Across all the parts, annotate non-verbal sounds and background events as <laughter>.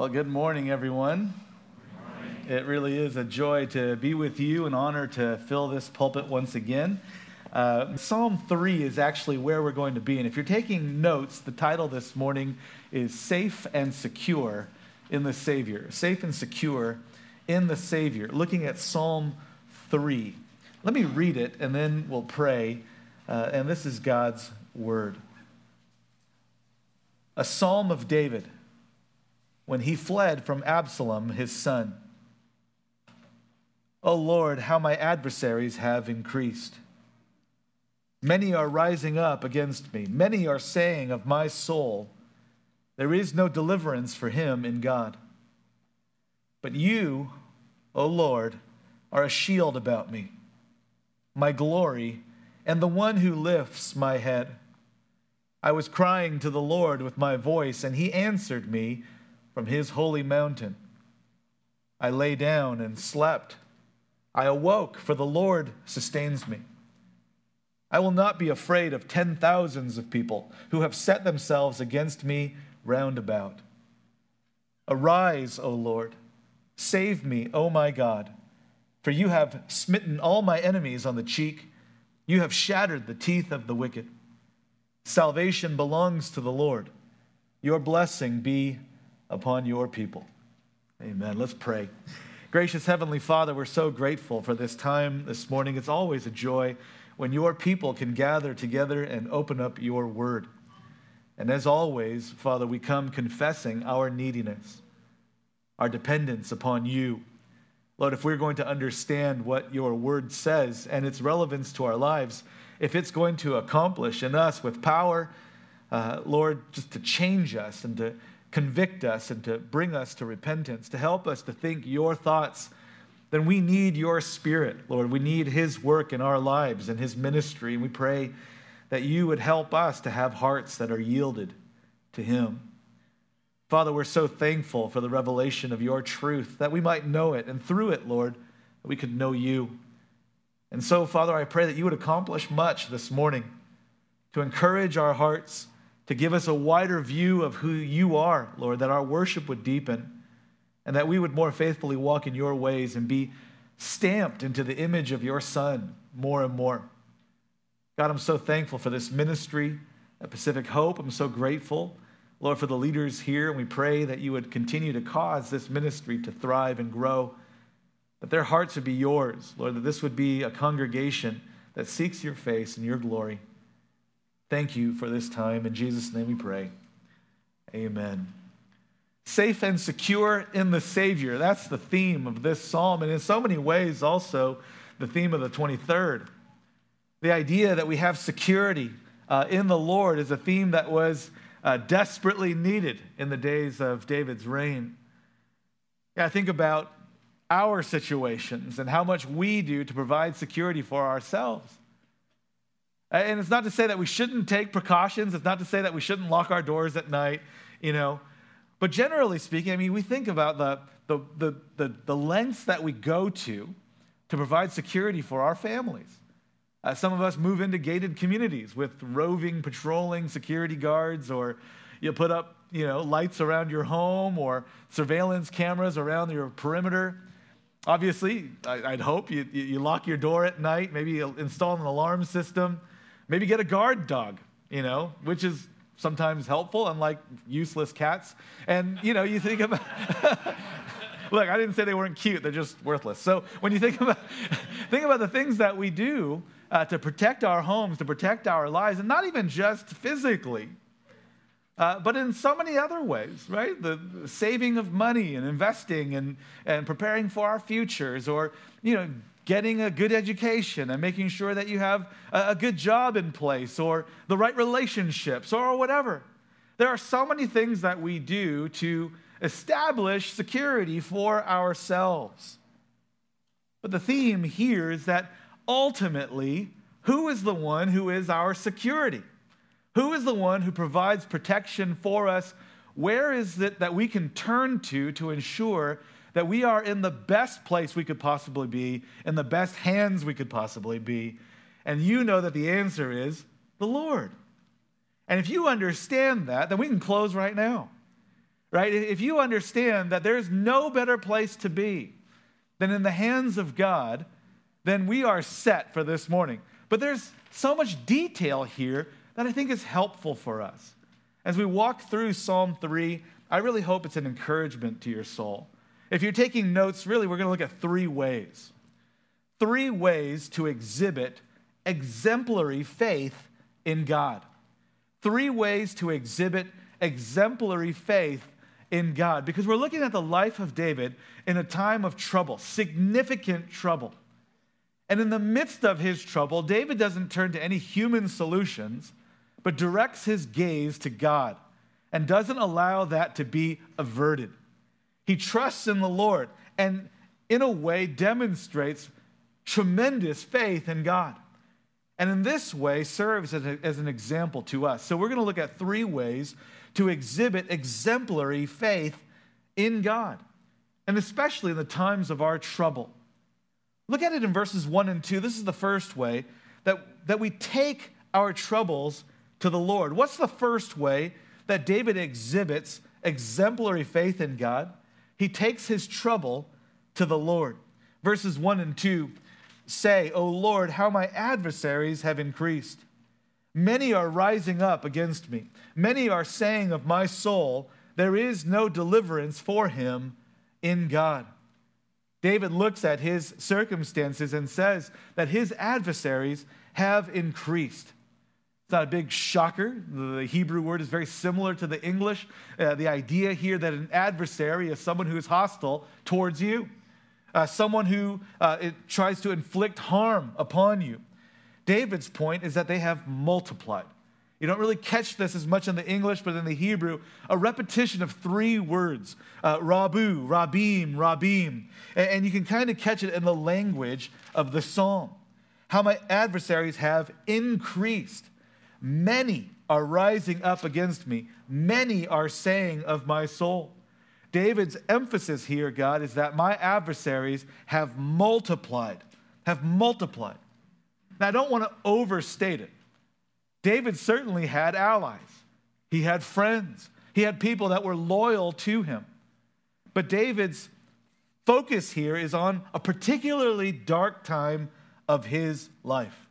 Well, good morning, everyone. It really is a joy to be with you, an honor to fill this pulpit once again. Uh, Psalm 3 is actually where we're going to be. And if you're taking notes, the title this morning is Safe and Secure in the Savior. Safe and Secure in the Savior. Looking at Psalm 3. Let me read it and then we'll pray. Uh, and this is God's word. A psalm of David when he fled from Absalom, his son. O Lord, how my adversaries have increased. Many are rising up against me. Many are saying of my soul, There is no deliverance for him in God. But you, O Lord, are a shield about me, my glory, and the one who lifts my head. I was crying to the Lord with my voice, and he answered me from his holy mountain. I lay down and slept. I awoke, for the Lord sustains me. I will not be afraid of ten thousands of people who have set themselves against me round about. Arise, O Lord. Save me, O my God, for you have smitten all my enemies on the cheek. You have shattered the teeth of the wicked. Salvation belongs to the Lord. Your blessing be upon your people. Amen. Let's pray. Gracious Heavenly Father, we're so grateful for this time this morning. It's always a joy when your people can gather together and open up your word. And as always, Father, we come confessing our neediness, our dependence upon you. Lord, if we're going to understand what your word says and its relevance to our lives, if it's going to accomplish in us with power, uh, Lord, just to change us and to convict us and to bring us to repentance, to help us to think your thoughts, then we need your spirit, Lord. We need his work in our lives and his ministry. And we pray that you would help us to have hearts that are yielded to him. Father, we're so thankful for the revelation of your truth that we might know it, and through it, Lord, that we could know you. And so, Father, I pray that you would accomplish much this morning to encourage our hearts to give us a wider view of who you are, Lord, that our worship would deepen and that we would more faithfully walk in your ways and be stamped into the image of your Son more and more. God, I'm so thankful for this ministry at Pacific Hope. I'm so grateful, Lord, for the leaders here. And we pray that you would continue to cause this ministry to thrive and grow, that their hearts would be yours, Lord, that this would be a congregation that seeks your face and your glory. Thank you for this time. In Jesus' name we pray. Amen. Safe and secure in the Savior. That's the theme of this psalm. And in so many ways, also the theme of the 23rd. The idea that we have security uh, in the Lord is a theme that was uh, desperately needed in the days of David's reign. Yeah, I think about our situations and how much we do to provide security for ourselves. And it's not to say that we shouldn't take precautions. It's not to say that we shouldn't lock our doors at night, you know. But generally speaking, I mean, we think about the, the, the, the, the lengths that we go to to provide security for our families. Uh, some of us move into gated communities with roving, patrolling security guards, or you put up, you know, lights around your home or surveillance cameras around your perimeter. Obviously, I, would hope you, you lock your door at night, maybe install an alarm system. Maybe get a guard dog, you know, which is sometimes helpful, unlike useless cats. And, you know, you think about. <laughs> Look, I didn't say they weren't cute, they're just worthless. So when you think about, <laughs> think about the things that we do uh, to protect our homes, to protect our lives, and not even just physically, uh, but in so many other ways, right? The saving of money and investing and, and preparing for our futures, or, you know, getting a good education and making sure that you have a good job in place or the right relationships or whatever. There are so many things that we do to establish security for ourselves. But the theme here is that ultimately, who is the one who is our security? Who is the one who provides protection for us? Where is it that we can turn to to ensure that we are in the best place we could possibly be, in the best hands we could possibly be. And you know that the answer is the Lord. And if you understand that, then we can close right now. right? If you understand that there's no better place to be than in the hands of God, then we are set for this morning. But there's so much detail here that I think is helpful for us. As we walk through Psalm 3, I really hope it's an encouragement to your soul. If you're taking notes, really, we're going to look at three ways. Three ways to exhibit exemplary faith in God. Three ways to exhibit exemplary faith in God. Because we're looking at the life of David in a time of trouble, significant trouble. And in the midst of his trouble, David doesn't turn to any human solutions, but directs his gaze to God and doesn't allow that to be averted. He trusts in the Lord and, in a way, demonstrates tremendous faith in God. And in this way, serves as, a, as an example to us. So, we're going to look at three ways to exhibit exemplary faith in God, and especially in the times of our trouble. Look at it in verses 1 and 2. This is the first way that, that we take our troubles to the Lord. What's the first way that David exhibits exemplary faith in God? He takes his trouble to the Lord. Verses 1 and 2 say, O Lord, how my adversaries have increased. Many are rising up against me. Many are saying of my soul, There is no deliverance for him in God. David looks at his circumstances and says that his adversaries have increased. It's not a big shocker. The Hebrew word is very similar to the English. Uh, the idea here that an adversary is someone who is hostile towards you, uh, someone who uh, tries to inflict harm upon you. David's point is that they have multiplied. You don't really catch this as much in the English, but in the Hebrew, a repetition of three words uh, Rabu, Rabim, Rabim. And, and you can kind of catch it in the language of the psalm. How my adversaries have increased. Many are rising up against me, many are saying of my soul. David's emphasis here, God, is that my adversaries have multiplied, have multiplied. Now, I don't want to overstate it. David certainly had allies, he had friends, he had people that were loyal to him. But David's focus here is on a particularly dark time of his life.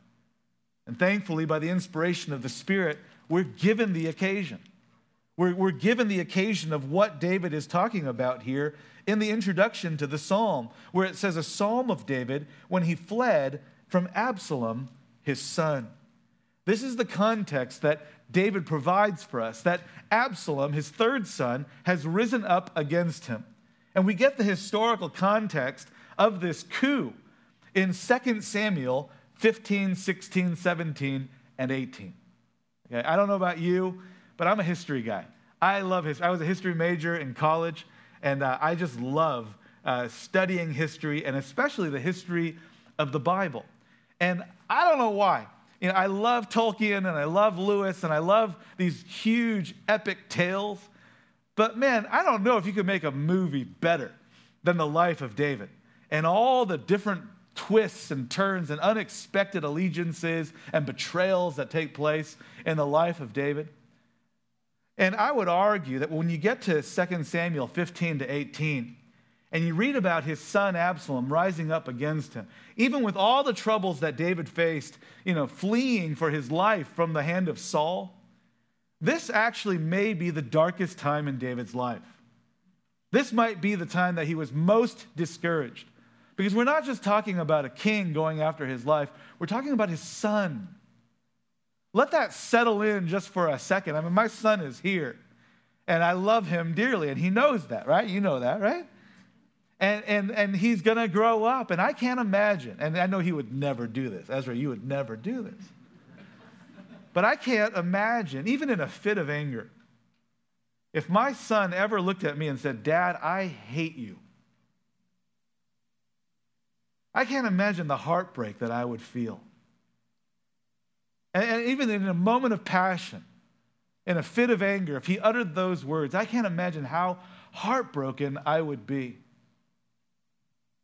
And thankfully, by the inspiration of the Spirit, we're given the occasion. We're, we're given the occasion of what David is talking about here in the introduction to the psalm, where it says, A psalm of David when he fled from Absalom, his son. This is the context that David provides for us that Absalom, his third son, has risen up against him. And we get the historical context of this coup in 2 Samuel 15, 16, 17, and 18. Okay, I don't know about you, but I'm a history guy. I love history. I was a history major in college, and uh, I just love uh, studying history and especially the history of the Bible. And I don't know why. You know, I love Tolkien and I love Lewis and I love these huge epic tales. But man, I don't know if you could make a movie better than the life of David and all the different twists and turns and unexpected allegiances and betrayals that take place in the life of David. And I would argue that when you get to 2 Samuel 15 to 18, and you read about his son Absalom rising up against him. Even with all the troubles that David faced, you know, fleeing for his life from the hand of Saul, this actually may be the darkest time in David's life. This might be the time that he was most discouraged. Because we're not just talking about a king going after his life, we're talking about his son. Let that settle in just for a second. I mean, my son is here, and I love him dearly, and he knows that, right? You know that, right? and, and, and he's to grow up. And I can't imagine, and I know he would never do this. Ezra, you would never do this. But I can't imagine, even in a fit of anger, if my son ever looked at me and said, Dad, I hate you. I can't imagine the heartbreak that I would feel. And, and even in a moment of passion, in a fit of anger, if he uttered those words, I can't imagine how heartbroken I would be.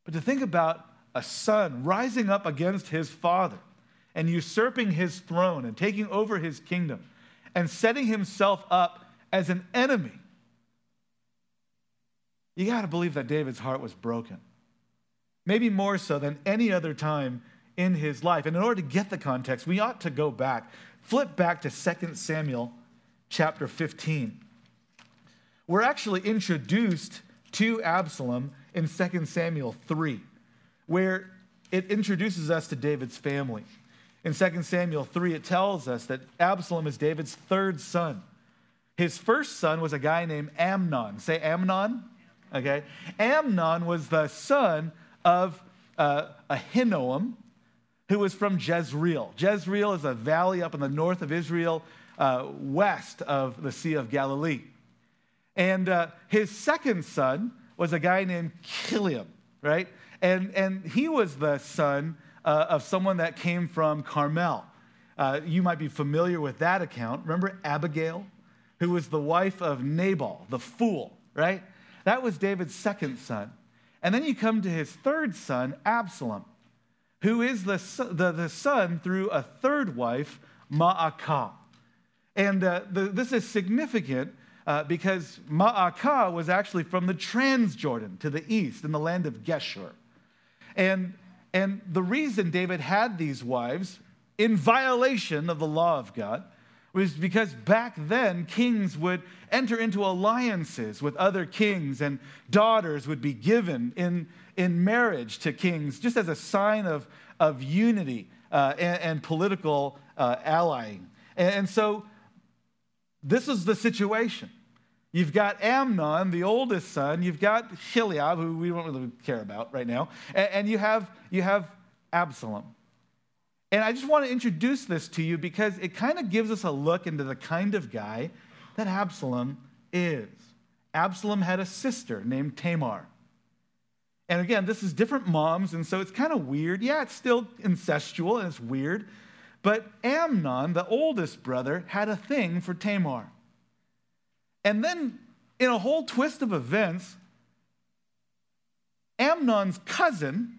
But to think about a son rising up against his father and usurping his throne and taking over his kingdom and setting himself up as an enemy. you got to believe that David's heart was broken. Maybe more so than any other time in his life. And in order to get the context, we ought to go back, flip back to 2 Samuel chapter 15. We're actually introduced to Absalom in 2 Samuel 3, where it introduces us to David's family. In 2 Samuel 3, it tells us that Absalom is David's third son. His first son was a guy named Amnon. Say Amnon. Okay. Amnon was the son of uh, Ahinoam, who was from Jezreel. Jezreel is a valley up in the north of Israel, uh, west of the Sea of Galilee. And uh, his second son was a guy named Chileab, right? And, and he was the son uh, of someone that came from Carmel. Uh, you might be familiar with that account. Remember Abigail, who was the wife of Nabal, the fool, right? That was David's second son. And then you come to his third son, Absalom, who is the, the, the son through a third wife, Ma'akah. And uh, the, this is significant uh, because Ma'akah was actually from the Transjordan to the east in the land of Geshur. And, and the reason David had these wives in violation of the law of God was because back then kings would enter into alliances with other kings and daughters would be given in, in marriage to kings just as a sign of, of unity uh, and, and, political uh, allying. And, and so this is the situation. You've got Amnon, the oldest son. You've got Chileab, who we don't really care about right now. And, and you, have, you have Absalom. And I just want to introduce this to you because it kind of gives us a look into the kind of guy that Absalom is. Absalom had a sister named Tamar. And again, this is different moms, and so it's kind of weird. Yeah, it's still incestual and it's weird. But Amnon, the oldest brother, had a thing for Tamar. And then, in a whole twist of events, Amnon's cousin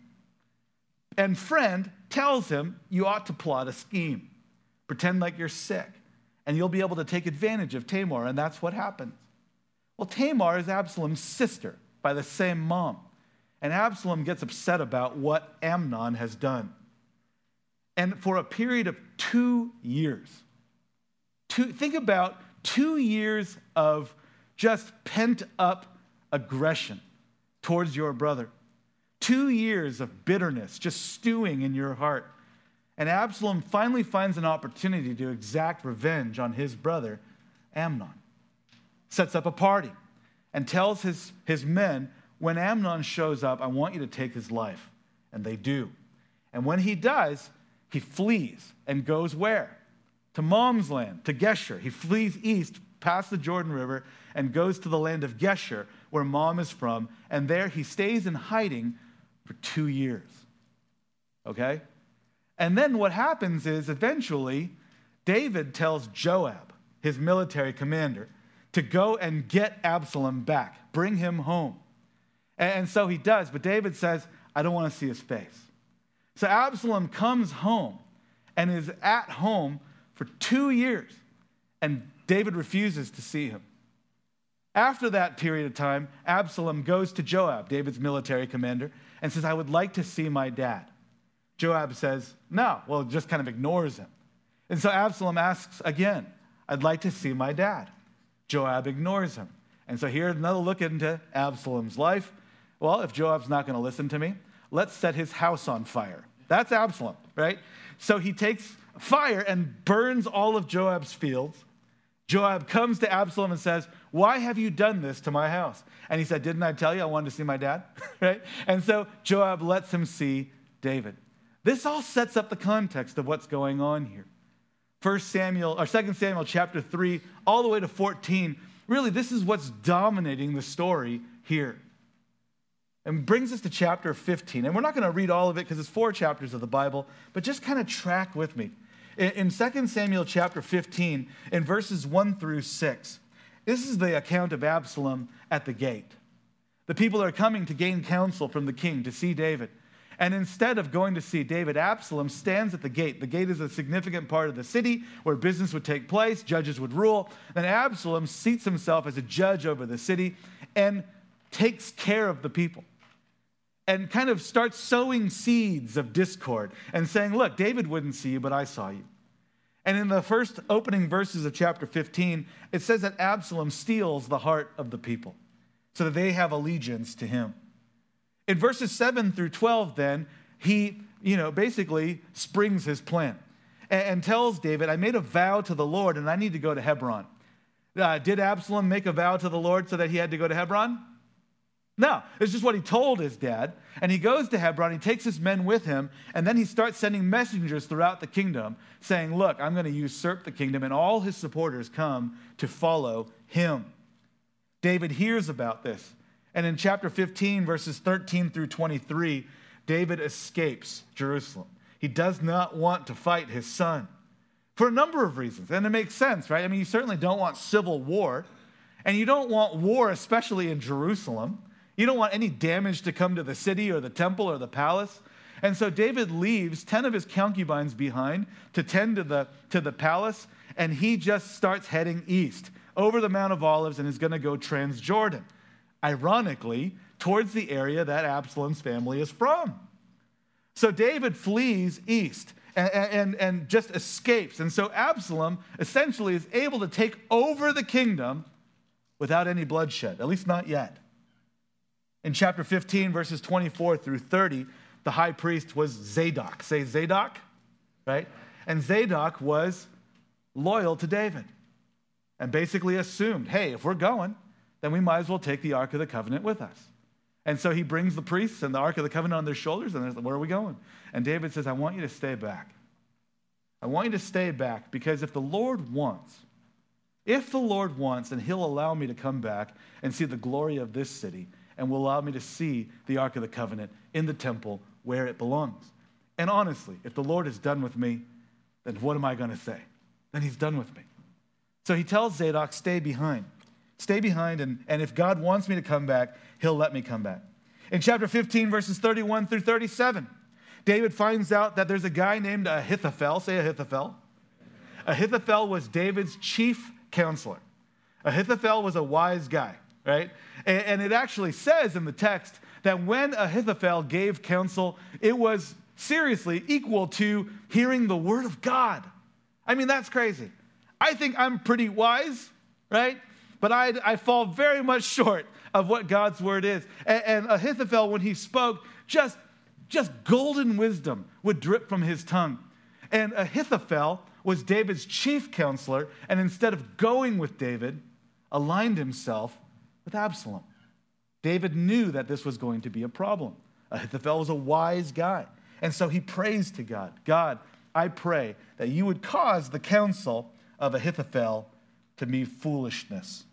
and friend tells him, You ought to plot a scheme. Pretend like you're sick, and you'll be able to take advantage of Tamar. And that's what happens. Well, Tamar is Absalom's sister by the same mom. And Absalom gets upset about what Amnon has done. And for a period of two years, two, think about two years of just pent up aggression towards your brother, two years of bitterness just stewing in your heart. And Absalom finally finds an opportunity to exact revenge on his brother, Amnon. Sets up a party and tells his, his men, when Amnon shows up, I want you to take his life. And they do. And when he does, he flees and goes where? to mom's land, to Geshur. He flees east past the Jordan River and goes to the land of Geshur, where mom is from. And there he stays in hiding for two years. Okay? And then what happens is eventually David tells Joab, his military commander, to go and get Absalom back, bring him home. And so he does, but David says, I don't want to see his face. So Absalom comes home and is at home for two years, and David refuses to see him. After that period of time, Absalom goes to Joab, David's military commander, and says, I would like to see my dad. Joab says, No, well, just kind of ignores him. And so Absalom asks again, I'd like to see my dad. Joab ignores him. And so here's another look into Absalom's life. Well, if Joab's not going to listen to me, let's set his house on fire. That's Absalom, right? So he takes fire and burns all of Joab's fields. Joab comes to Absalom and says, Why have you done this to my house? And he said, Didn't I tell you I wanted to see my dad? <laughs> right? And so Joab lets him see David. This all sets up the context of what's going on here. First Samuel or Second Samuel chapter 3 all the way to 14. Really, this is what's dominating the story here and brings us to chapter 15. And we're not going to read all of it because it's four chapters of the Bible, but just kind of track with me. In, in 2 Samuel chapter 15, in verses 1 through 6, this is the account of Absalom at the gate. The people are coming to gain counsel from the king to see David. And instead of going to see David, Absalom stands at the gate. The gate is a significant part of the city where business would take place, judges would rule. Then Absalom seats himself as a judge over the city. And takes care of the people and kind of starts sowing seeds of discord and saying, Look, David wouldn't see you, but I saw you. And in the first opening verses of chapter 15, it says that Absalom steals the heart of the people so that they have allegiance to him. In verses 7 through 12, then, he, you know, basically springs his plan and, tells David, I made a vow to the Lord and I need to go to Hebron. Uh, did Absalom make a vow to the Lord so that he had to go to Hebron? No, it's just what he told his dad. And he goes to Hebron, he takes his men with him, and then he starts sending messengers throughout the kingdom saying, Look, I'm going to usurp the kingdom, and all his supporters come to follow him. David hears about this. And in chapter 15, verses 13 through 23, David escapes Jerusalem. He does not want to fight his son for a number of reasons. And it makes sense, right? I mean, you certainly don't want civil war, and you don't want war, especially in Jerusalem. You don't want any damage to come to the city or the temple or the palace. And so David leaves 10 of his concubines behind to tend to the, to the palace, and he just starts heading east over the Mount of Olives and is going to go Transjordan. Ironically, towards the area that Absalom's family is from. So David flees east and, and, and just escapes. And so Absalom essentially is able to take over the kingdom without any bloodshed, at least not yet. In chapter 15, verses 24 through 30, the high priest was Zadok. Say Zadok, right? And Zadok was loyal to David and basically assumed hey, if we're going, then we might as well take the Ark of the Covenant with us. And so he brings the priests and the Ark of the Covenant on their shoulders, and they're like, where are we going? And David says, I want you to stay back. I want you to stay back because if the Lord wants, if the Lord wants, and he'll allow me to come back and see the glory of this city and will allow me to see the Ark of the Covenant in the temple where it belongs. And honestly, if the Lord is done with me, then what am I going to say? Then he's done with me. So he tells Zadok, stay behind. Stay behind, and, and if God wants me to come back, he'll let me come back. In chapter 15, verses 31 through 37, David finds out that there's a guy named Ahithophel. Say Ahithophel. Ahithophel was David's chief counselor. Ahithophel was a wise guy right? And, and it actually says in the text that when Ahithophel gave counsel, it was seriously equal to hearing the word of God. I mean, that's crazy. I think I'm pretty wise, right? But I, I fall very much <laughs> short of what God's word is. And, and Ahithophel, when he spoke, just, just golden wisdom would drip from his tongue. And Ahithophel was David's chief counselor, and instead of going with David, aligned himself with Absalom. David knew that this was going to be a problem. Ahithophel was a wise guy. And so he prays to God God, I pray that you would cause the counsel of Ahithophel to be foolishness.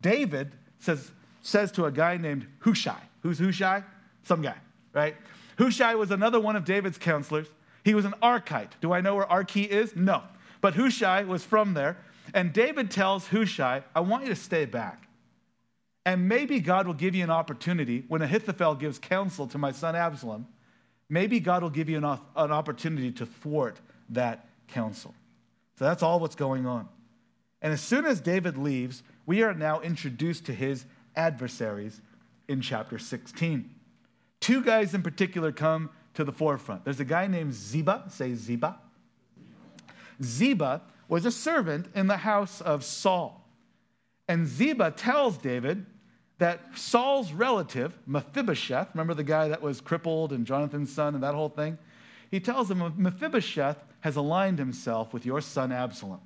David says, says to a guy named Hushai. Who's Hushai? Some guy, right? Hushai was another one of David's counselors. He was an Archite. Do I know where Archi is? No. But Hushai was from there. And David tells Hushai, I want you to stay back. And maybe God will give you an opportunity when Ahithophel gives counsel to my son Absalom. Maybe God will give you an, an opportunity to thwart that counsel. So that's all what's going on. And as soon as David leaves, we are now introduced to his adversaries in chapter 16. Two guys in particular come to the forefront. There's a guy named Ziba, say Ziba. Ziba was a servant in the house of Saul. And Ziba tells David that Saul's relative, Mephibosheth, remember the guy that was crippled and Jonathan's son and that whole thing? He tells him Mephibosheth has aligned himself with your son Absalom.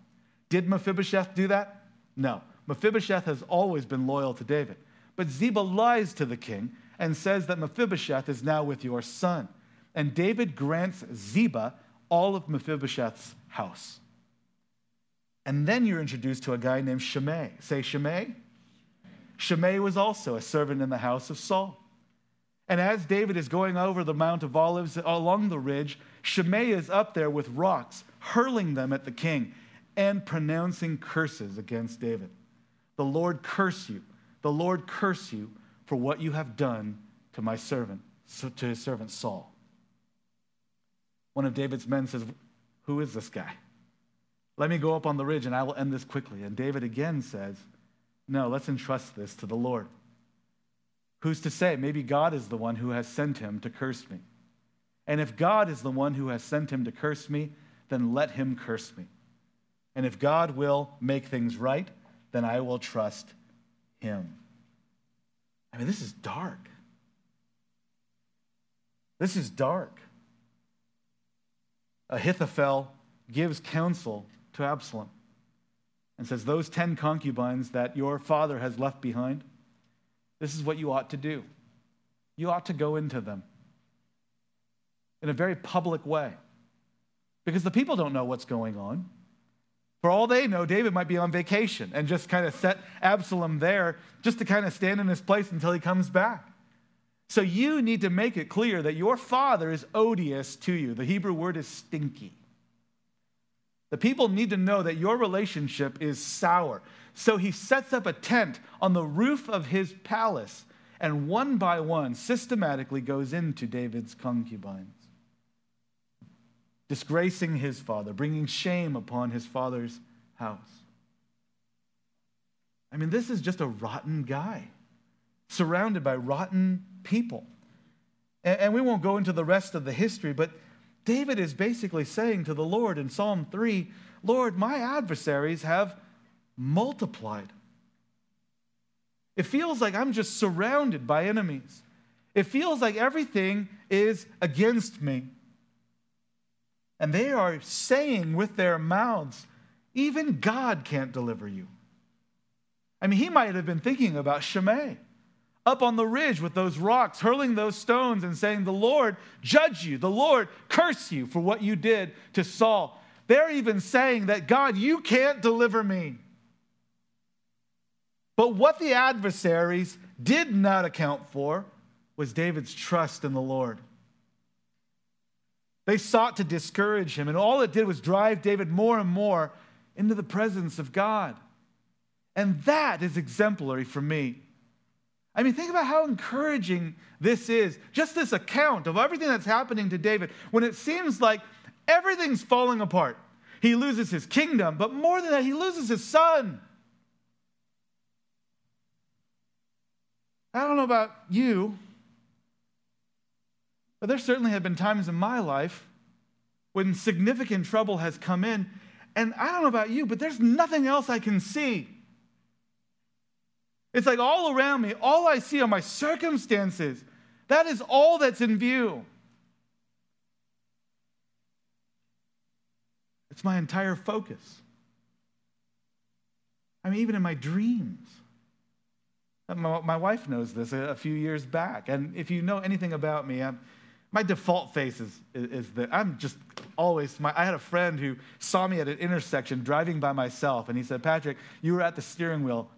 Did Mephibosheth do that? No. Mephibosheth has always been loyal to David. But Ziba lies to the king and says that Mephibosheth is now with your son. And David grants Ziba all of Mephibosheth's house. And then you're introduced to a guy named Shimei. Say Shimei. Shimei was also a servant in the house of Saul. And as David is going over the Mount of Olives along the ridge, Shimei is up there with rocks, hurling them at the king and pronouncing curses against David. The Lord curse you. The Lord curse you for what you have done to my servant, to his servant Saul. One of David's men says, Who is this guy? Let me go up on the ridge and I will end this quickly. And David again says, no, let's entrust this to the Lord. Who's to say? Maybe God is the one who has sent him to curse me. And if God is the one who has sent him to curse me, then let him curse me. And if God will make things right, then I will trust him. I mean, this is dark. This is dark. Ahithophel gives counsel to Absalom and says, Those 10 concubines that your father has left behind, this is what you ought to do. You ought to go into them in a very public way because the people don't know what's going on. For all they know, David might be on vacation and just kind of set Absalom there just to kind of stand in his place until he comes back. So you need to make it clear that your father is odious to you. The Hebrew word is stinky. The people need to know that your relationship is sour. So he sets up a tent on the roof of his palace and one by one systematically goes into David's concubines, disgracing his father, bringing shame upon his father's house. I mean, this is just a rotten guy, surrounded by rotten people. And, we won't go into the rest of the history, but David is basically saying to the Lord in Psalm 3 Lord, my adversaries have multiplied. It feels like I'm just surrounded by enemies. It feels like everything is against me. And they are saying with their mouths, even God can't deliver you. I mean, he might have been thinking about Shimei up on the ridge with those rocks, hurling those stones and saying, The Lord judge you, the Lord curse you for what you did to Saul. They're even saying that, God, you can't deliver me. But what the adversaries did not account for was David's trust in the Lord. They sought to discourage him, and all it did was drive David more and more into the presence of God. And that is exemplary for me. I mean, think about how encouraging this is. Just this account of everything that's happening to David when it seems like everything's falling apart. He loses his kingdom, but more than that, he loses his son. I don't know about you, but there certainly have been times in my life when significant trouble has come in, and I don't know about you, but there's nothing else I can see. It's like all around me, all I see are my circumstances. That is all that's in view. It's my entire focus. I mean, even in my dreams. My, my wife knows this a, a, few years back. And if you know anything about me, I'm, my default face is, is, is, that I'm just always, my, I had a friend who saw me at an intersection driving by myself, and he said, Patrick, you were at the steering wheel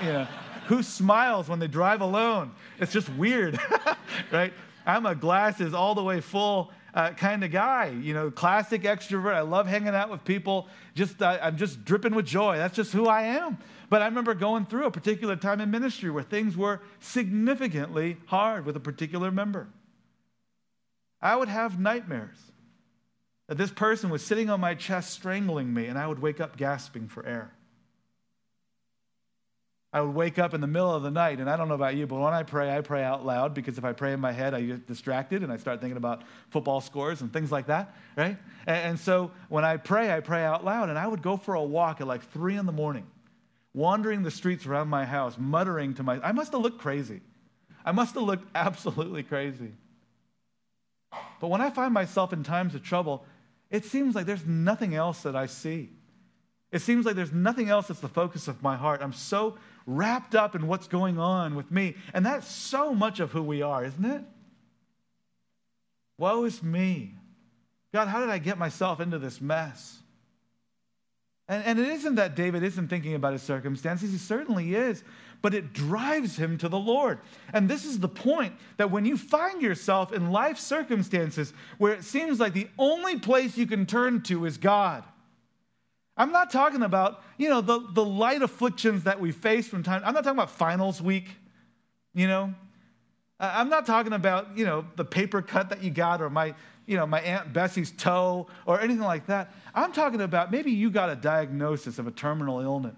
you know, who smiles when they drive alone? It's just weird, <laughs> right? I'm a glasses all the way full uh, kind of guy, you know, classic extrovert. I love hanging out with people. Just I'm just dripping with joy. That's just who I am. But I remember going through a particular time in ministry where things were significantly hard with a particular member. I would have nightmares that this person was sitting on my chest strangling me, and I would wake up gasping for air. I would wake up in the middle of the night, and I don't know about you, but when I pray, I pray out loud because if I pray in my head, I get distracted and I start thinking about football scores and things like that, right? And, and so when I pray, I pray out loud, and I would go for a walk at like three in the morning, wandering the streets around my house, muttering to my, I must have looked crazy. I must have looked <laughs> absolutely crazy. But when I find myself in times of trouble, it seems like there's nothing else that I see. It seems like there's nothing else that's the focus of my heart. I'm so wrapped up in what's going on with me. And that's so much of who we are, isn't it? Woe is me. God, how did I get myself into this mess? And, and it isn't that David isn't thinking about his circumstances, he certainly is, but it drives him to the Lord. And this is the point that when you find yourself in life circumstances where it seems like the only place you can turn to is God, I'm not talking about, you know, the, the light afflictions that we face from time. I'm not talking about finals week, you know. I'm not talking about, you know, the paper cut that you got or my, you know, my Aunt Bessie's toe or anything like that. I'm talking about maybe you got a diagnosis of a terminal illness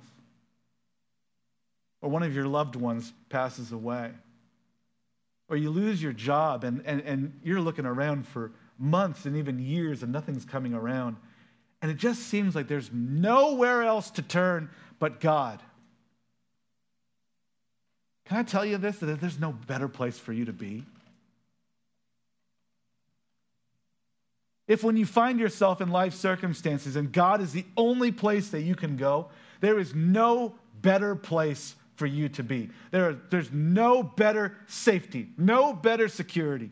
or one of your loved ones passes away. or you lose your job and, and, and you're looking around for months and even years and nothing's coming around. And it just seems like there's nowhere else to turn but God. Can I tell you this? That there's no better place for you to be. If when you find yourself in life circumstances and God is the only place that you can go, there is no better place for you to be. There, there's no better safety, no better security.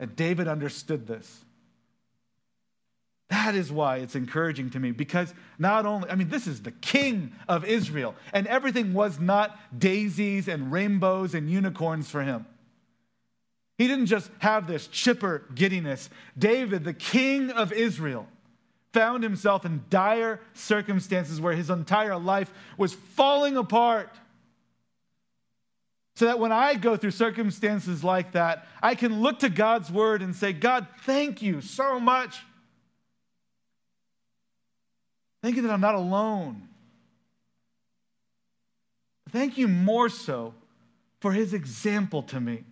And David understood this. That is why it's encouraging to me because not only, I mean, this is the king of Israel, and everything was not daisies and rainbows and unicorns for him. He didn't just have this chipper giddiness. David, the king of Israel, found himself in dire circumstances where his entire life was falling apart. So that when I go through circumstances like that, I can look to God's word and say, God, thank you so much. Thank you that I'm not alone. Thank you more so for his example to me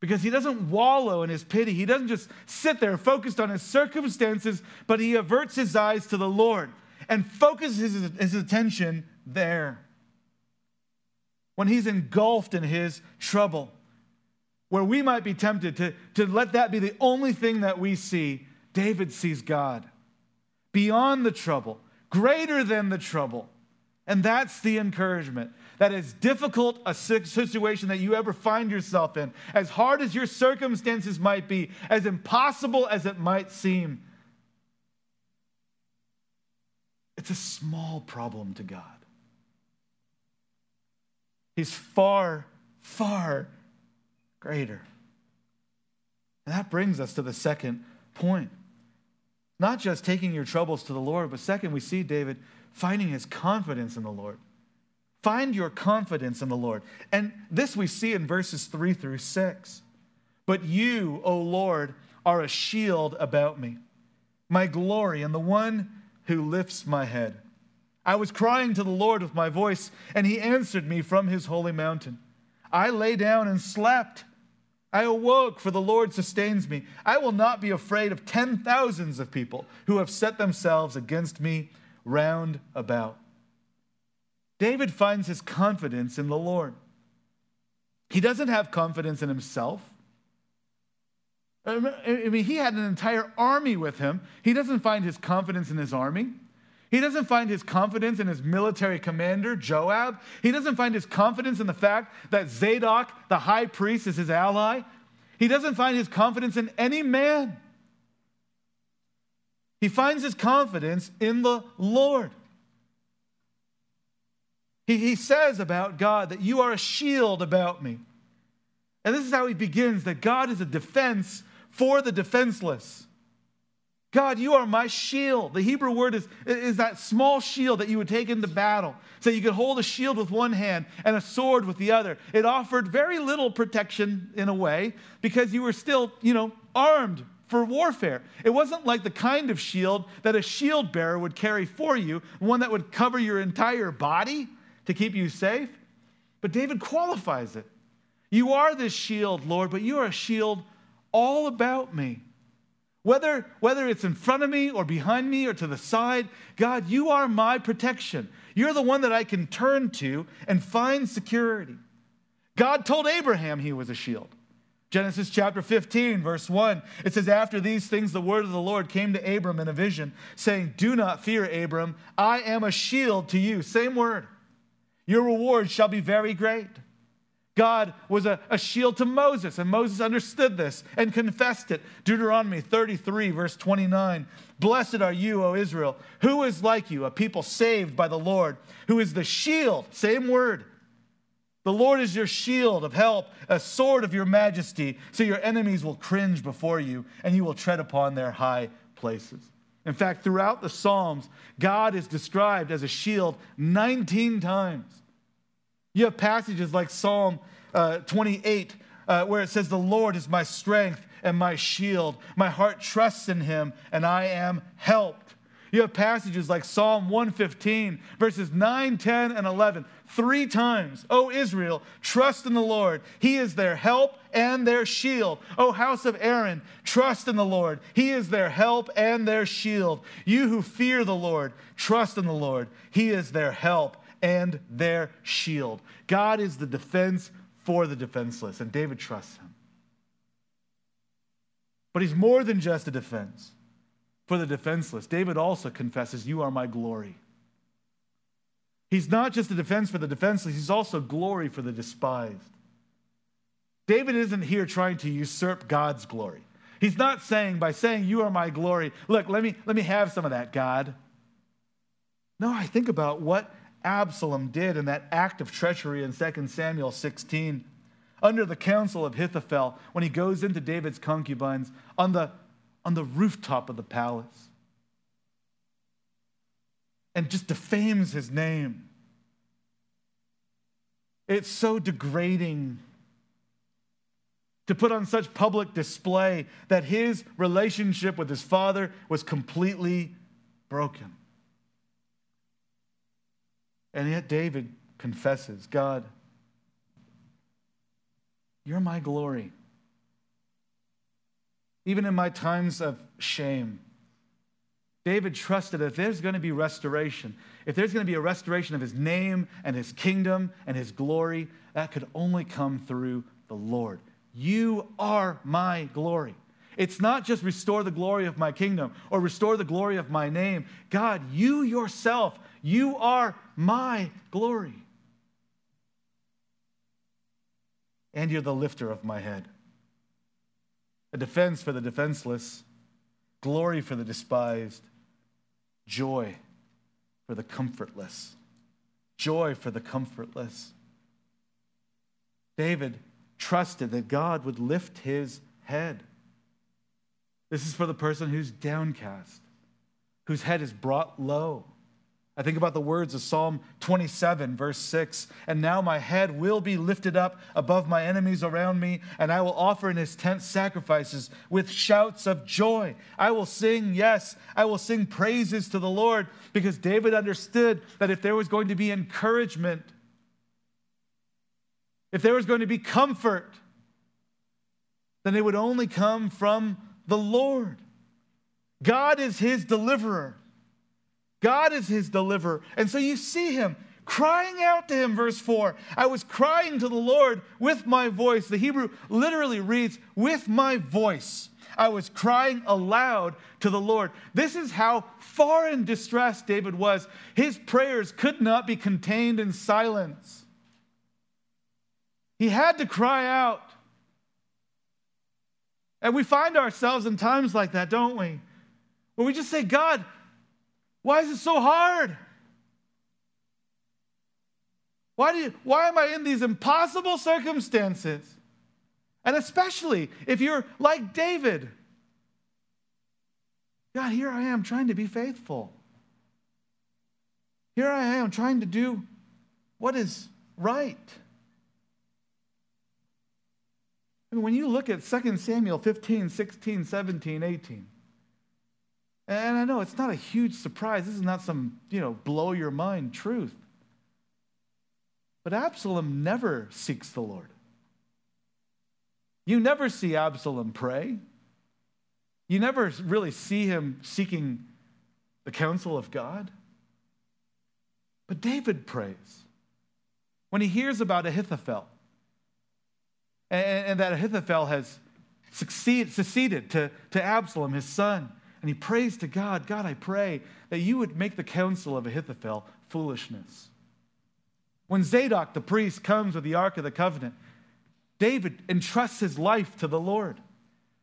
because he doesn't wallow in his pity. He doesn't just sit there focused on his circumstances, but he averts his eyes to the Lord and focuses his, his attention there. When he's engulfed in his trouble, where we might be tempted to, to let that be the only thing that we see, David sees God beyond the trouble, greater than the trouble. And that's the encouragement that as difficult a situation that you ever find yourself in, as hard as your circumstances might be, as impossible as it might seem, it's a small problem to God. He's far, far greater. And that brings us to the second point. Not just taking your troubles to the Lord, but second, we see David finding his confidence in the Lord. Find your confidence in the Lord. And this we see in verses 3 through 6. But you, O Lord, are a shield about me, my glory, and the one who lifts my head. I was crying to the Lord with my voice, and he answered me from his holy mountain. I lay down and slept. I awoke, for the Lord sustains me. I will not be afraid of ten thousands of people who have set themselves against me round about. David finds his confidence in the Lord. He doesn't have confidence in himself. I mean, he had an entire army with him. He doesn't find his confidence in his army. He doesn't find his confidence in his military commander, Joab. He doesn't find his confidence in the fact that Zadok, the high priest, is his ally. He doesn't find his confidence in any man. He finds his confidence in the Lord. He, he says about God that you are a shield about me. And this is how he begins that God is a defense for the defenseless. God, you are my shield. The Hebrew word is, is that small shield that you would take into battle. So you could hold a shield with one hand and a sword with the other. It offered very little protection in a way because you were still, you know, armed for warfare. It wasn't like the kind of shield that a shield bearer would carry for you, one that would cover your entire body to keep you safe. But David qualifies it. You are this shield, Lord, but you are a shield all about me. Whether, whether it's in front of me or behind me or to the side, God, you are my protection. You're the one that I can turn to and find security. God told Abraham he was a shield. Genesis chapter 15, verse 1, it says, After these things, the word of the Lord came to Abram in a vision, saying, Do not fear, Abram. I am a shield to you. Same word. Your reward shall be very great. God was a, a, shield to Moses, and Moses understood this and confessed it. Deuteronomy 33, verse 29 Blessed are you, O Israel. Who is like you, a people saved by the Lord, who is the shield, same word. The Lord is your shield of help, a sword of your majesty, so your enemies will cringe before you, and you will tread upon their high places. In fact, throughout the Psalms, God is described as a shield 19 times. You have passages like Psalm uh, 28, uh, where it says, The Lord is my strength and my shield. My heart trusts in him, and I am helped. You have passages like Psalm 115, verses 9, 10, and 11. Three times, O Israel, trust in the Lord. He is their help and their shield. O house of Aaron, trust in the Lord. He is their help and their shield. You who fear the Lord, trust in the Lord. He is their help and their shield. God is the defense for the defenseless, and David trusts him. But he's more than just a defense for the defenseless. David also confesses, You are my glory. He's not just a defense for the defenseless, he's also glory for the despised. David isn't here trying to usurp God's glory. He's not saying, by saying, You are my glory, look, let me, let me have some of that, God. No, I think about what Absalom did in that act of treachery in 2 Samuel 16 under the counsel of Ahithophel when he goes into David's concubines on the, on the rooftop of the palace and just defames his name. It's so degrading to put on such public display that his relationship with his father was completely broken. And yet David confesses God, you're my glory. Even in my times of shame, David trusted that if there's going to be restoration, if there's going to be a restoration of his name and his kingdom and his glory, that could only come through the Lord. You are my glory. It's not just restore the glory of my kingdom or restore the glory of my name. God, you yourself, you are my glory. and you're the lifter of my head. A defense for the defenseless, glory for the despised, joy for the comfortless. Joy for the comfortless. David trusted that God would lift his head. This is for the person who's downcast, whose head is brought low. I think about the words of Psalm 27, verse 6. And now my head will be lifted up above my enemies around me, and I will offer in his tent sacrifices with shouts of joy. I will sing, yes, I will sing praises to the Lord, because David understood that if there was going to be encouragement, if there was going to be comfort, then it would only come from the Lord. God is his deliverer. God is his deliverer. And so you see him crying out to him, verse 4. I was crying to the Lord with my voice. The Hebrew literally reads, with my voice. I was crying aloud to the Lord. This is how far in distress David was. His prayers could not be contained in silence. He had to cry out. And we find ourselves in times like that, don't we? Where we just say, God, why is it so hard? Why, do you, why am I in these impossible circumstances? And especially if you're like David. God, here I am trying to be faithful. Here I am trying to do what is right. And when you look at 2 Samuel 15, 16, 17, 18, and I know it's not a huge surprise. This is not some, you know, blow your mind truth. But Absalom never seeks the Lord. You never see Absalom pray. You never really see him seeking the counsel of God. But David prays. When he hears about Ahithophel, and, and that Ahithophel has succeed, seceded to, to Absalom, his son, and he prays to God God, I pray that you would make the counsel of Ahithophel foolishness. When Zadok the priest comes with the Ark of the Covenant, David entrusts his life to the Lord.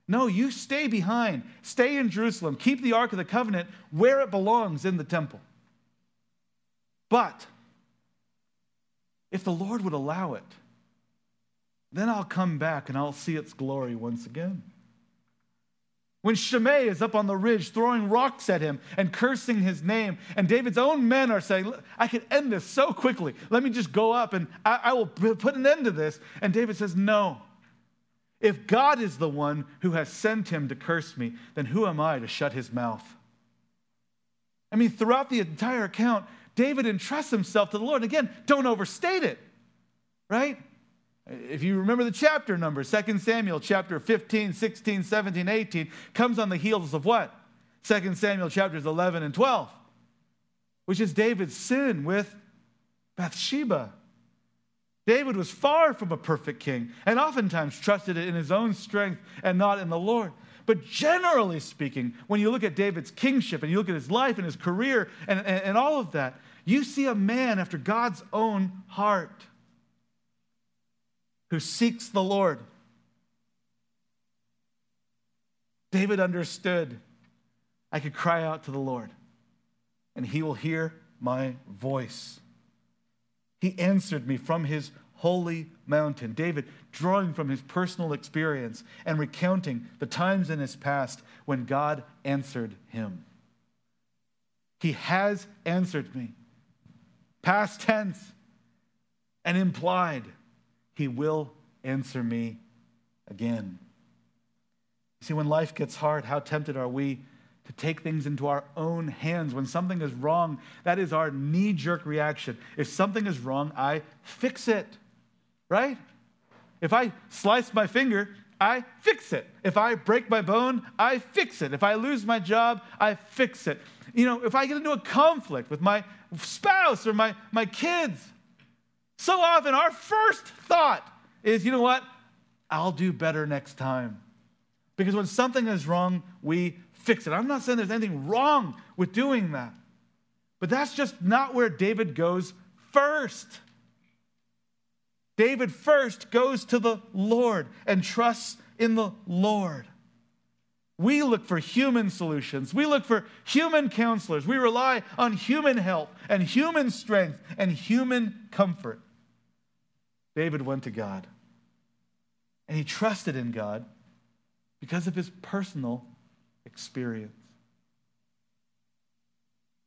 No, you stay behind, stay in Jerusalem, keep the Ark of the Covenant where it belongs in the temple. But if the Lord would allow it, then I'll come back and I'll see its glory once again. When Shimei is up on the ridge throwing rocks at him and cursing his name, and David's own men are saying, I can end this so quickly. Let me just go up and I, I will put an end to this. And David says, No. If God is the one who has sent him to curse me, then who am I to shut his mouth? I mean, throughout the entire account, David entrusts himself to the Lord. Again, don't overstate it, right? If you remember the chapter numbers, 2 Samuel chapter 15, 16, 17, 18, comes on the heels of what? 2 Samuel chapters 11 and 12, which is David's sin with Bathsheba. David was far from a perfect king and oftentimes trusted in his own strength and not in the Lord. But generally speaking, when you look at David's kingship and you look at his life and his career and, and, and all of that, you see a man after God's own heart who seeks the Lord. David understood I could cry out to the Lord, and he will hear my voice. He answered me from his holy mountain. David drawing from his personal experience and recounting the times in his past when God answered him. He has answered me. Past tense and implied. He will answer me again. See, when life gets hard, how tempted are we to take things into our own hands? When something is wrong, that is our knee jerk reaction. If something is wrong, I fix it, right? If I slice my finger, I fix it. If I break my bone, I fix it. If I lose my job, I fix it. You know, if I get into a conflict with my spouse or my, my kids, so often, our first thought is, you know what? I'll do better next time. Because when something is wrong, we fix it. I'm not saying there's anything wrong with doing that, but that's just not where David goes first. David first goes to the Lord and trusts in the Lord. We look for human solutions. We look for human counselors. We rely on human help and human strength and human comfort. David went to God. And he trusted in God because of his personal experience.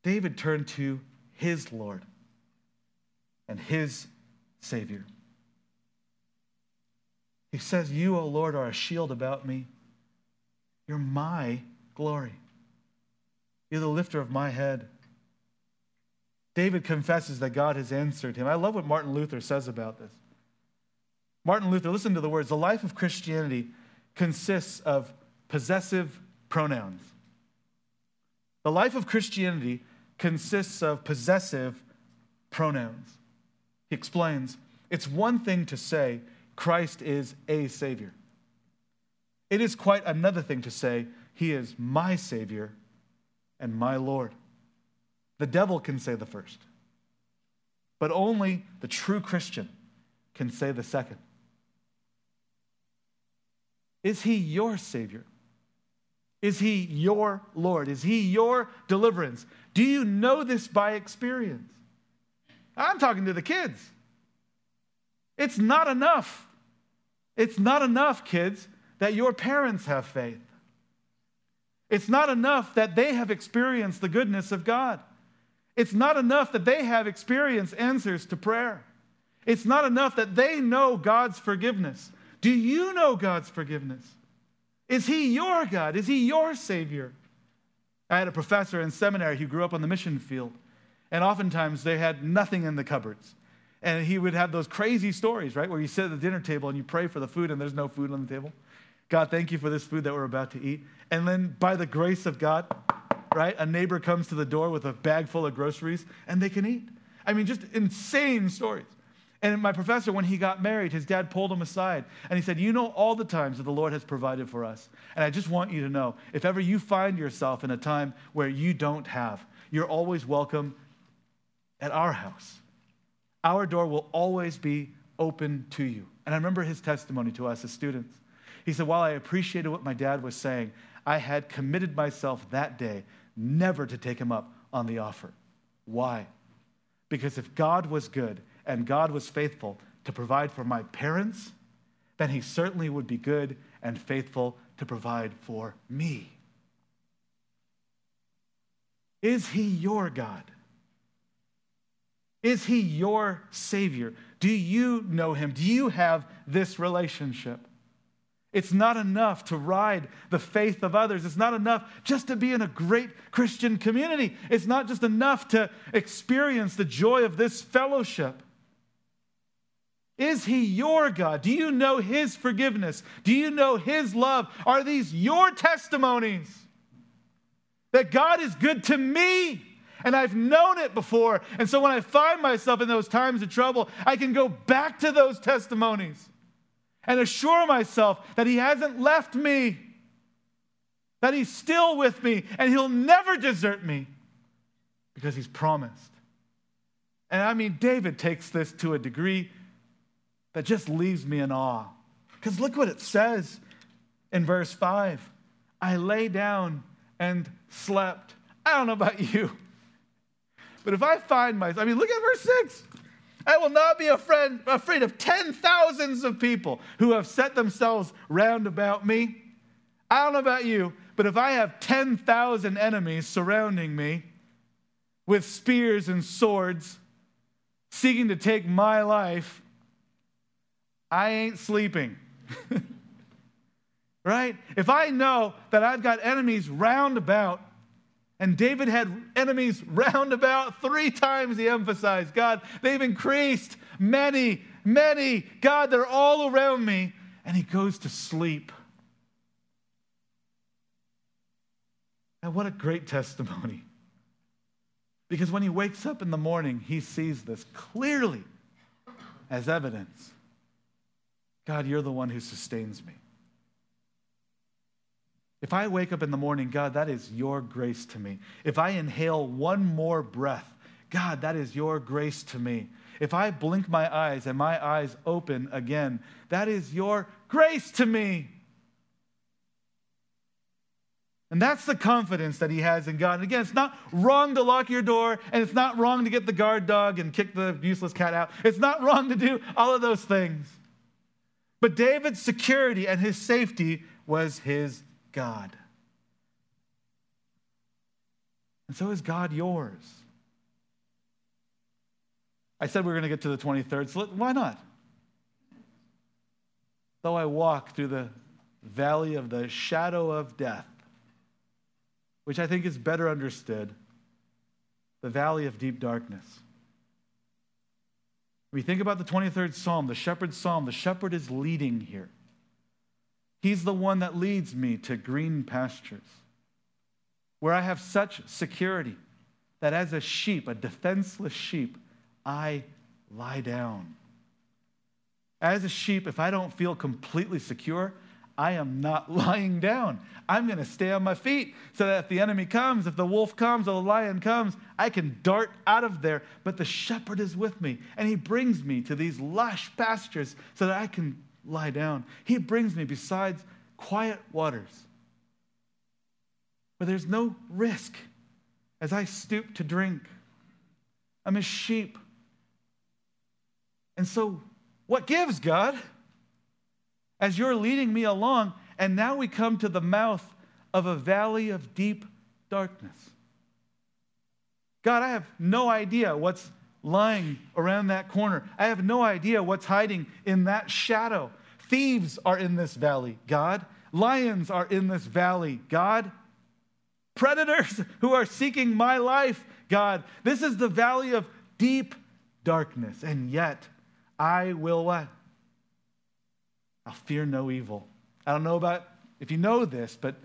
David turned to his Lord and his Savior. He says, You, O Lord, are a shield about me. You're my glory. You're the lifter of my head. David confesses that God has answered him. I love what Martin Luther says about this. Martin Luther, listen to the words. The life of Christianity consists of possessive pronouns. The life of Christianity consists of possessive pronouns. He explains it's one thing to say Christ is a Savior, it is quite another thing to say He is my Savior and my Lord. The devil can say the first, but only the true Christian can say the second. Is he your Savior? Is he your Lord? Is he your deliverance? Do you know this by experience? I'm talking to the kids. It's not enough. It's not enough, kids, that your parents have faith. It's not enough that they have experienced the goodness of God. It's not enough that they have experienced answers to prayer. It's not enough that they know God's forgiveness. Do you know God's forgiveness? Is He your God? Is He your Savior? I had a professor in seminary who grew up on the mission field, and oftentimes they had nothing in the cupboards. And he would have those crazy stories, right, where you sit at the dinner table and you pray for the food and there's no food on the table. God, thank you for this food that we're about to eat. And then by the grace of God, right, a neighbor comes to the door with a bag full of groceries and they can eat. I mean, just insane stories. And my professor, when he got married, his dad pulled him aside and he said, You know all the times that the Lord has provided for us. And I just want you to know if ever you find yourself in a time where you don't have, you're always welcome at our house. Our door will always be open to you. And I remember his testimony to us as students. He said, While I appreciated what my dad was saying, I had committed myself that day never to take him up on the offer. Why? Because if God was good, and God was faithful to provide for my parents, then he certainly would be good and faithful to provide for me. Is he your God? Is he your Savior? Do you know him? Do you have this relationship? It's not enough to ride the faith of others. It's not enough just to be in a great Christian community. It's not just enough to experience the joy of this fellowship. Is he your God? Do you know his forgiveness? Do you know his love? Are these your testimonies? That God is good to me and I've known it before. And so when I find myself in those times of trouble, I can go back to those testimonies and assure myself that He hasn't left me, that He's still with me, and He'll never desert me because He's promised. And I mean, David takes this to a degree that just leaves me in awe. Because look what it says in verse 5 I lay down and slept. I don't know about you, but if I find myself, I mean, look at verse 6. I will not be afraid, afraid of ten thousands of people who have set themselves round about me. I don't know about you, but if I have 10,000 enemies surrounding me with spears and swords seeking to take my life, I ain't sleeping. <laughs> right? If I know that I've got enemies round about, and David had enemies round about three times, he emphasized. God, they've increased many, many. God, they're all around me. And he goes to sleep. And what a great testimony. Because when he wakes up in the morning, he sees this clearly as evidence. God, you're the one who sustains me. If I wake up in the morning, God, that is your grace to me. If I inhale one more breath, God, that is your grace to me. If I blink my eyes and my eyes open again, that is your grace to me. And that's the confidence that he has in God. And again, it's not wrong to lock your door, and it's not wrong to get the guard dog and kick the useless cat out. It's not wrong to do all of those things. But David's security and his safety was his God. And so is God yours. I said we are going to get to the 23rd, so why not? Though I walk through the valley of the shadow of death, which I think is better understood, the valley of deep darkness. We think about the 23rd Psalm, the shepherd's psalm, the shepherd is leading here. He's the one that leads me to green pastures where I have such security that as a sheep, a defenseless sheep, I lie down. As a sheep, if I don't feel completely secure, I am not <laughs> lying down. I'm going to stay on my feet so that if the enemy comes, if the wolf comes or the lion comes, I can dart out of there. But the shepherd is with me, and he brings me to these lush pastures so that I can lie down. He brings me besides quiet waters where there's no risk as I stoop to drink. I'm a sheep. And so, what gives, God? As you're leading me along, and now we come to the mouth of a valley of deep darkness. God, I have no idea what's lying around that corner. I have no idea what's hiding in that shadow. Thieves are in this valley, God. Lions are in this valley, God. Predators <laughs> who are seeking my life, God. This is the valley of deep darkness. And yet, I will what? I'll fear no evil. I don't know about if you know this, but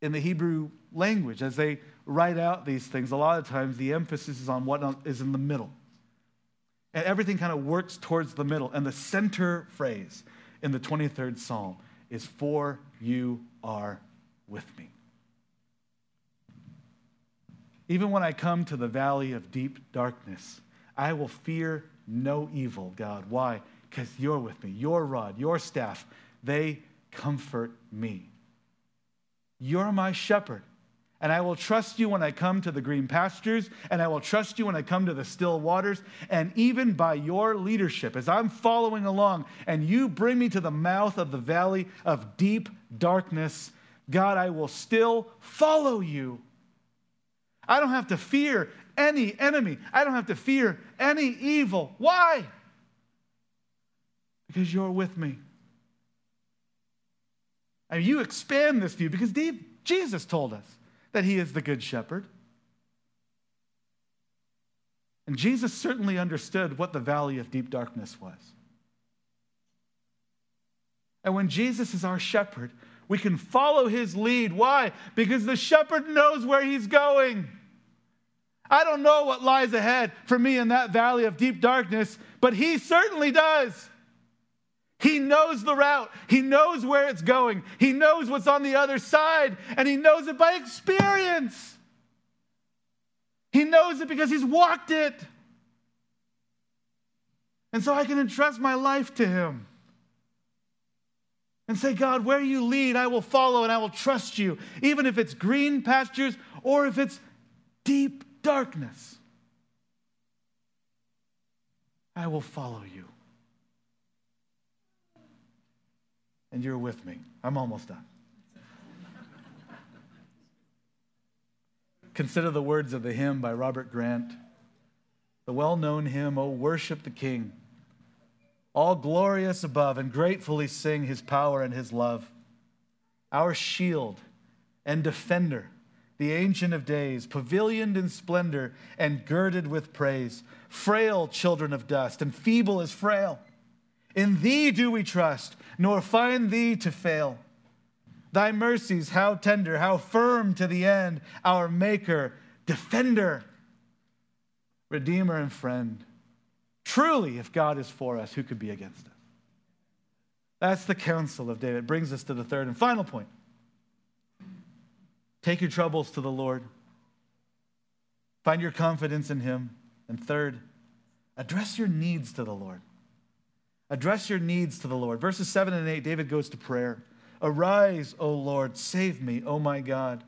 in the Hebrew language, as they write out these things, a lot of times the emphasis is on what is in the middle. And everything kind of works towards the middle. And the center phrase in the 23rd Psalm is, For you are with me. Even when I come to the valley of deep darkness, I will fear no evil, God. Why? Because you're with me. Your rod, your staff, they comfort me. You're my shepherd. And I will trust you when I come to the green pastures, and I will trust you when I come to the still waters. And even by your leadership, as I'm following along, and you bring me to the mouth of the valley of deep darkness, God, I will still follow you. I don't have to fear any enemy, I don't have to fear any evil. Why? Because you're with me. And you expand this view because Jesus told us that he is the good shepherd. And Jesus certainly understood what the valley of deep darkness was. And when Jesus is our shepherd, we can follow his lead. Why? Because the shepherd knows where he's going. I don't know what lies ahead for me in that valley of deep darkness, but he certainly does. He knows the route. He knows where it's going. He knows what's on the other side, and he knows it by experience. He knows it because he's walked it. And so I can entrust my life to him and say, God, where you lead, I will follow and I will trust you, even if it's green pastures or if it's deep darkness. I will follow you. And you're with me. I'm almost done. Consider the words of the hymn by Robert Grant, the well known hymn, Oh, Worship the King all glorious above, and gratefully sing his power and his love. Our shield and defender, the Ancient of Days, pavilioned in splendor and girded with praise, frail children of dust, and feeble as frail. In thee do we trust, nor find thee to fail. Thy mercies, how tender, how firm to the end, our Maker, Defender, Redeemer, and Friend. Truly, if God is for us, who could be against us? That's the counsel of David. Brings us to the third and final point. Take your troubles to the Lord. Find your confidence in Him. And third, address your needs to the Lord. Address your needs to the Lord. Verses 7 and 8, David goes to prayer. Arise, O Lord, save me, O my God.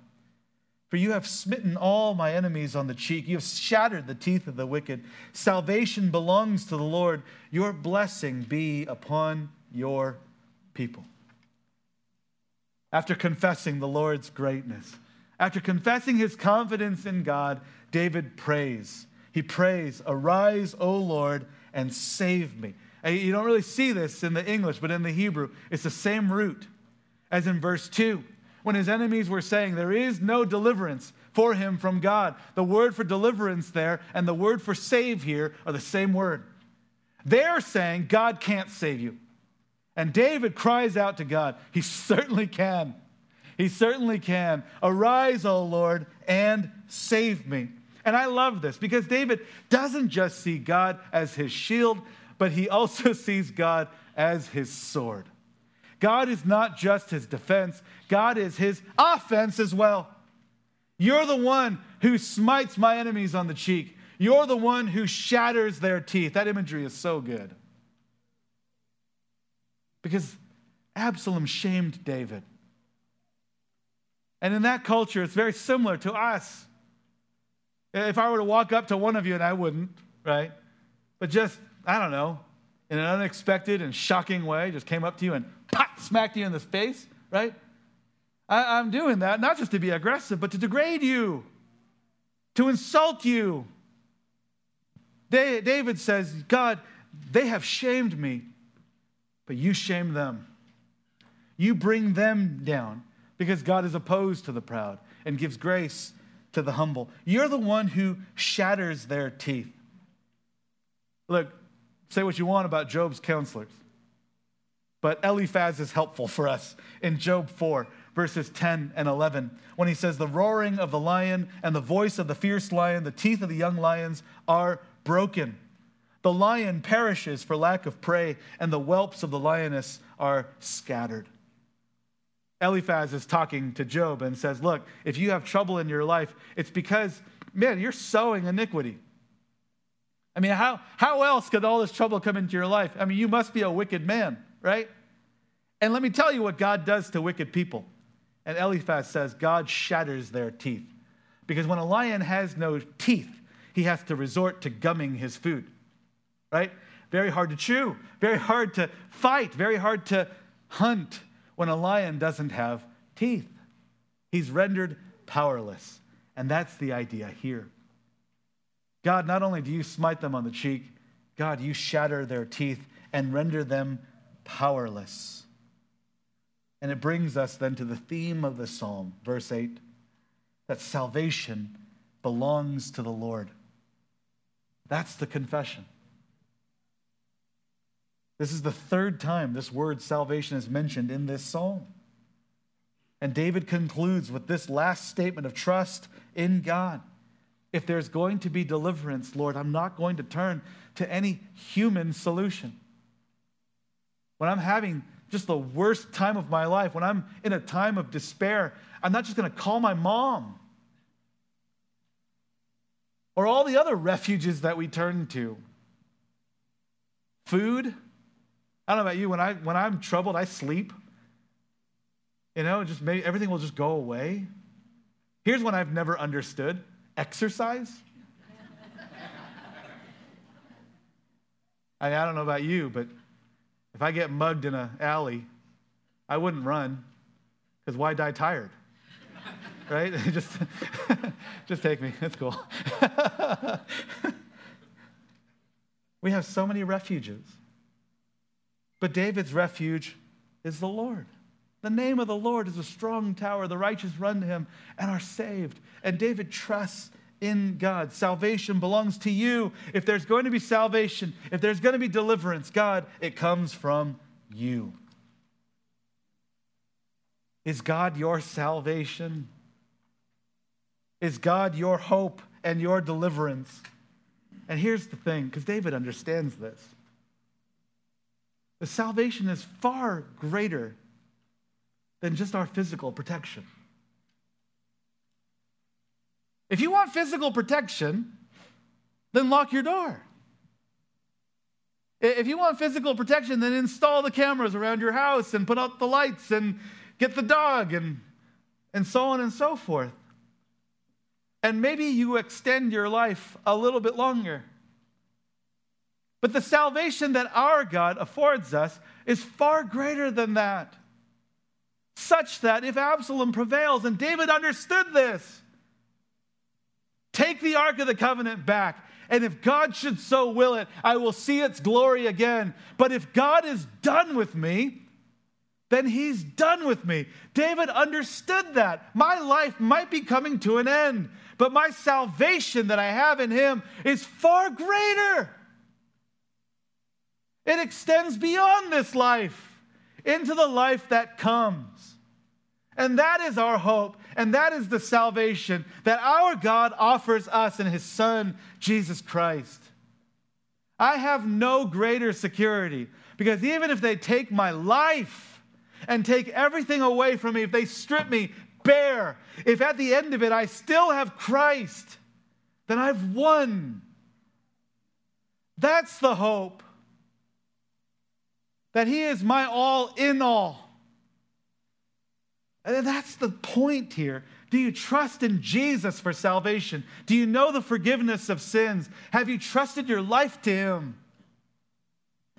For you have smitten all my enemies on the cheek. You have shattered the teeth of the wicked. Salvation belongs to the Lord. Your blessing be upon your people. After confessing the Lord's greatness, after confessing his confidence in God, David prays. He prays, Arise, O Lord, and save me. You don't really see this in the English, but in the Hebrew, it's the same root as in verse 2 when his enemies were saying there is no deliverance for him from God. The word for deliverance there and the word for save here are the same word. They're saying God can't save you. And David cries out to God, He <laughs> certainly can. He certainly can. Arise, O Lord, and save me. And I love this because David doesn't just see God as his shield, but he also <laughs> sees God as his sword. God is not just his defense, God is his offense as well. You're the one who smites my enemies on the cheek. You're the one who shatters their teeth. That imagery is so good. Because Absalom shamed David. And in that culture, it's very similar to us. If I were to walk up to one of you, and I wouldn't, right? But just, I don't know, in an unexpected and shocking way, just came up to you and pop, smacked you in the face, right? I, I'm doing that not just to be aggressive, but to degrade you, to insult you. David says, God, they have shamed me, but you shame them. You bring them down because God is opposed to the proud and gives grace to the humble. You're the one who shatters their teeth. Look, say what you want about Job's counselors, but Eliphaz is helpful for us in Job 4 verses 10 and 11, when he says, The roaring of the lion and the voice of the fierce lion, the teeth of the young lions are broken. The lion perishes for lack of prey, and the whelps of the lioness are scattered. Eliphaz is talking to Job and says, Look, if you have trouble in your life, it's because, man, you're sowing iniquity. I mean, how, how else could all this trouble come into your life? I mean, you must be a wicked man, right? And let me tell you what God does to wicked people. And Eliphaz says, God shatters their teeth. Because when a lion has no teeth, he has to resort to gumming his food, right? Very hard to chew, very hard to fight, very hard to hunt when a lion doesn't have teeth. He's rendered powerless. And that's the idea here. God, not only do you smite them on the cheek, God, you shatter their teeth and render them powerless. And it brings us then to the theme of the psalm, verse 8, that salvation belongs to the Lord. That's the confession. This is the third time this word salvation is mentioned in this psalm. And David concludes with this last statement of trust in God. If there's going to be deliverance, Lord, I'm not going to turn to any human solution. When I'm having just the worst time of my life, when I'm in a time of despair, I'm not just going to call my mom or all the other refuges that we turn to. Food. I don't know about you. When, I, when I'm troubled, I sleep. You know, just maybe everything will just go away. Here's one I've never understood exercise. I, mean, I don't know about you, but if I get mugged in an alley, I wouldn't run because why die tired? right? <laughs> just, <laughs> just take me. It's cool. <laughs> we have so many refuges. But David's refuge is the Lord. The name of the Lord is a strong tower. The righteous run to him and are saved. And David trusts in God. Salvation belongs to you. If there's going to be salvation, if there's going to be deliverance, God, it comes from you. Is God your salvation? Is God your hope and your deliverance? And here's the thing, because David understands this the salvation is far greater than just our physical protection. If you want physical protection, then lock your door. If you want physical protection, then install the cameras around your house and put out the lights and get the dog and, and so on and so forth. And maybe you extend your life a little bit longer. But the salvation that our God affords us is far greater than that. Such that if Absalom prevails, and David understood this, Take the Ark of the Covenant back. And if God should so will it, I will see its glory again. But if God is done with me, then he's done with me. David understood that. My life might be coming to an end, but my salvation that I have in him is far greater. It extends beyond this life into the life that comes. And that is our hope. And that is the salvation that our God offers us in his Son, Jesus Christ. I have no greater security because even if they take my life and take everything away from me, if they strip me bare, if at the end of it I still have Christ, then I've won. That's the hope. That He is my all in all. And that's the point here. Do you trust in Jesus for salvation? Do you know the forgiveness of sins? Have you trusted your life to Him?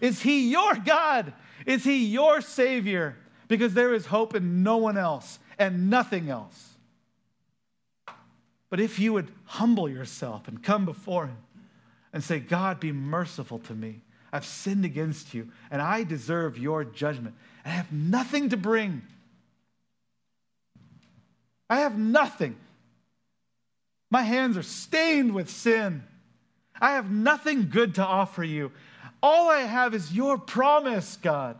Is He your God? Is He your Savior? Because there is hope in no one else and nothing else. But if you would humble yourself and come before Him and say, God, be merciful to me. I've sinned against you and I deserve your judgment. I have nothing to bring I have nothing. My hands are stained with sin. I have nothing good to offer you. All I have is your promise, God.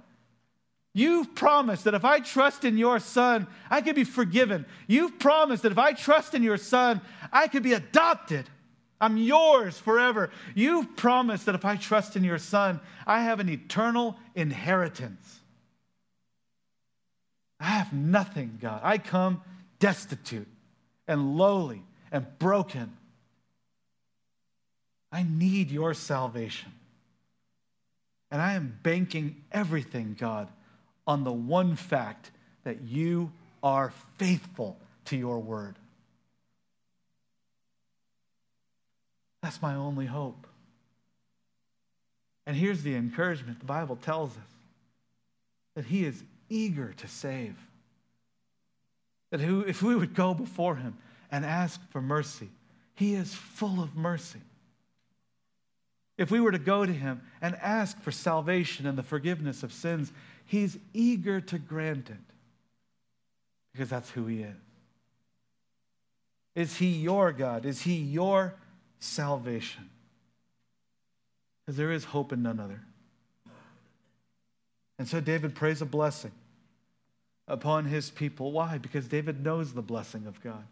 You've promised that if I trust in your son, I can be forgiven. You've promised that if I trust in your son, I could be adopted. I'm yours forever. You've promised that if I trust in your son, I have an eternal inheritance. I have nothing, God. I come destitute and lowly and broken. I need your salvation. And I am banking everything, God, on the one fact that you are faithful to your word. That's my only hope. And here's the encouragement the Bible tells us that He is eager to save. That if we would go before him and ask for mercy, he is full of mercy. If we were to go to him and ask for salvation and the forgiveness of sins, he's eager to grant it. because that's who He is. Is He your God? Is He your salvation? Because there is hope in none other. And so David prays a blessing upon his people. Why? Because David knows the blessing of God.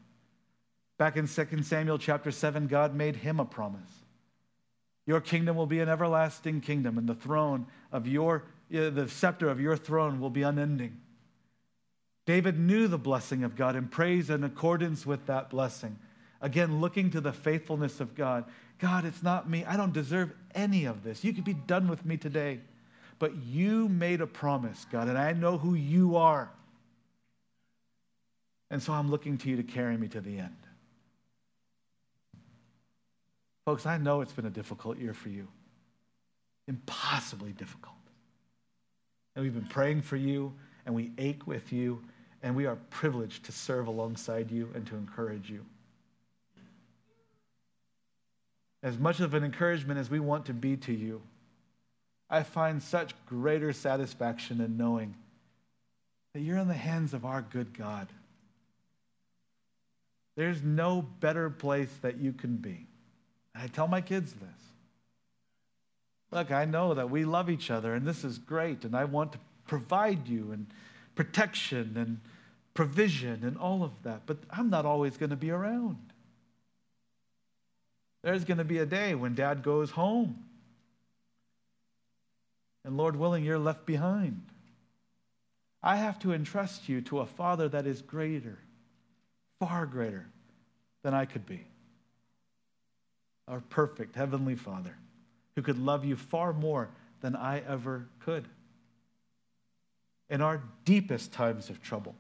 Back in 2 Samuel chapter 7, God made him a promise. Your kingdom will be an everlasting kingdom, and the throne of your, the scepter of your throne will be unending. David knew the blessing of God and prays in accordance with that blessing. Again, looking to the faithfulness of God. God, it's not me. I don't deserve any of this. You could be done with me today. But you made a promise, God, and I know who you are. And so I'm looking to you to carry me to the end. Folks, I know it's been a difficult year for you, impossibly difficult. And we've been praying for you, and we ache with you, and we are privileged to serve alongside you and to encourage you. As much of an encouragement as we want to be to you, I find such greater satisfaction in knowing that you're in the hands of our good God. There's no better place that you can be. And I tell my kids this. Look, I know that we love each other and this is great, and I want to provide you and protection and provision and all of that, but I'm not always going to be around. There's going to be a day when dad goes home. And Lord willing, you're left behind. I have to entrust you to a father that is greater, far greater than I could be our perfect Heavenly Father, who could love you far more than I ever could. In our deepest times of trouble,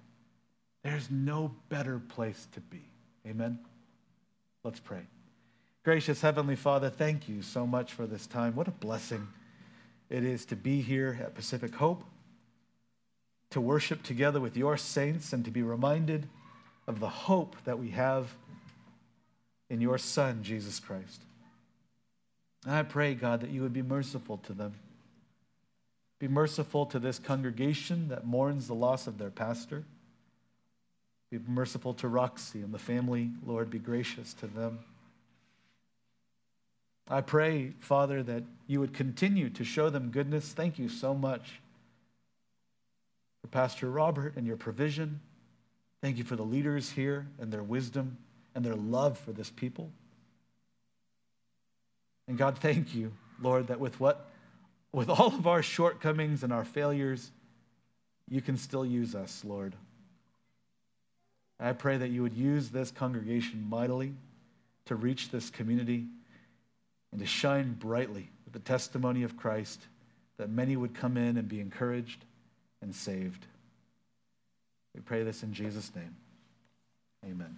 there's no better place to be. Amen? Let's pray. Gracious Heavenly Father, thank you so much for this time. What a blessing it is to be here at Pacific Hope, to worship together with your saints, and to be reminded of the hope that we have in your Son, Jesus Christ. And I pray, God, that you would be merciful to them. Be merciful to this congregation that mourns the loss of their pastor. Be merciful to Roxy and the family. Lord, be gracious to them. I pray, Father, that you would continue to show them goodness. Thank you so much for Pastor Robert and your provision. Thank you for the leaders here and their wisdom and their love for this people. And God, thank you, Lord, that with what with all of our shortcomings and our failures, you can still use us, Lord. I pray that you would use this congregation mightily to reach this community and to shine brightly with the testimony of Christ, that many would come in and be encouraged and saved. We pray this in Jesus' name. Amen.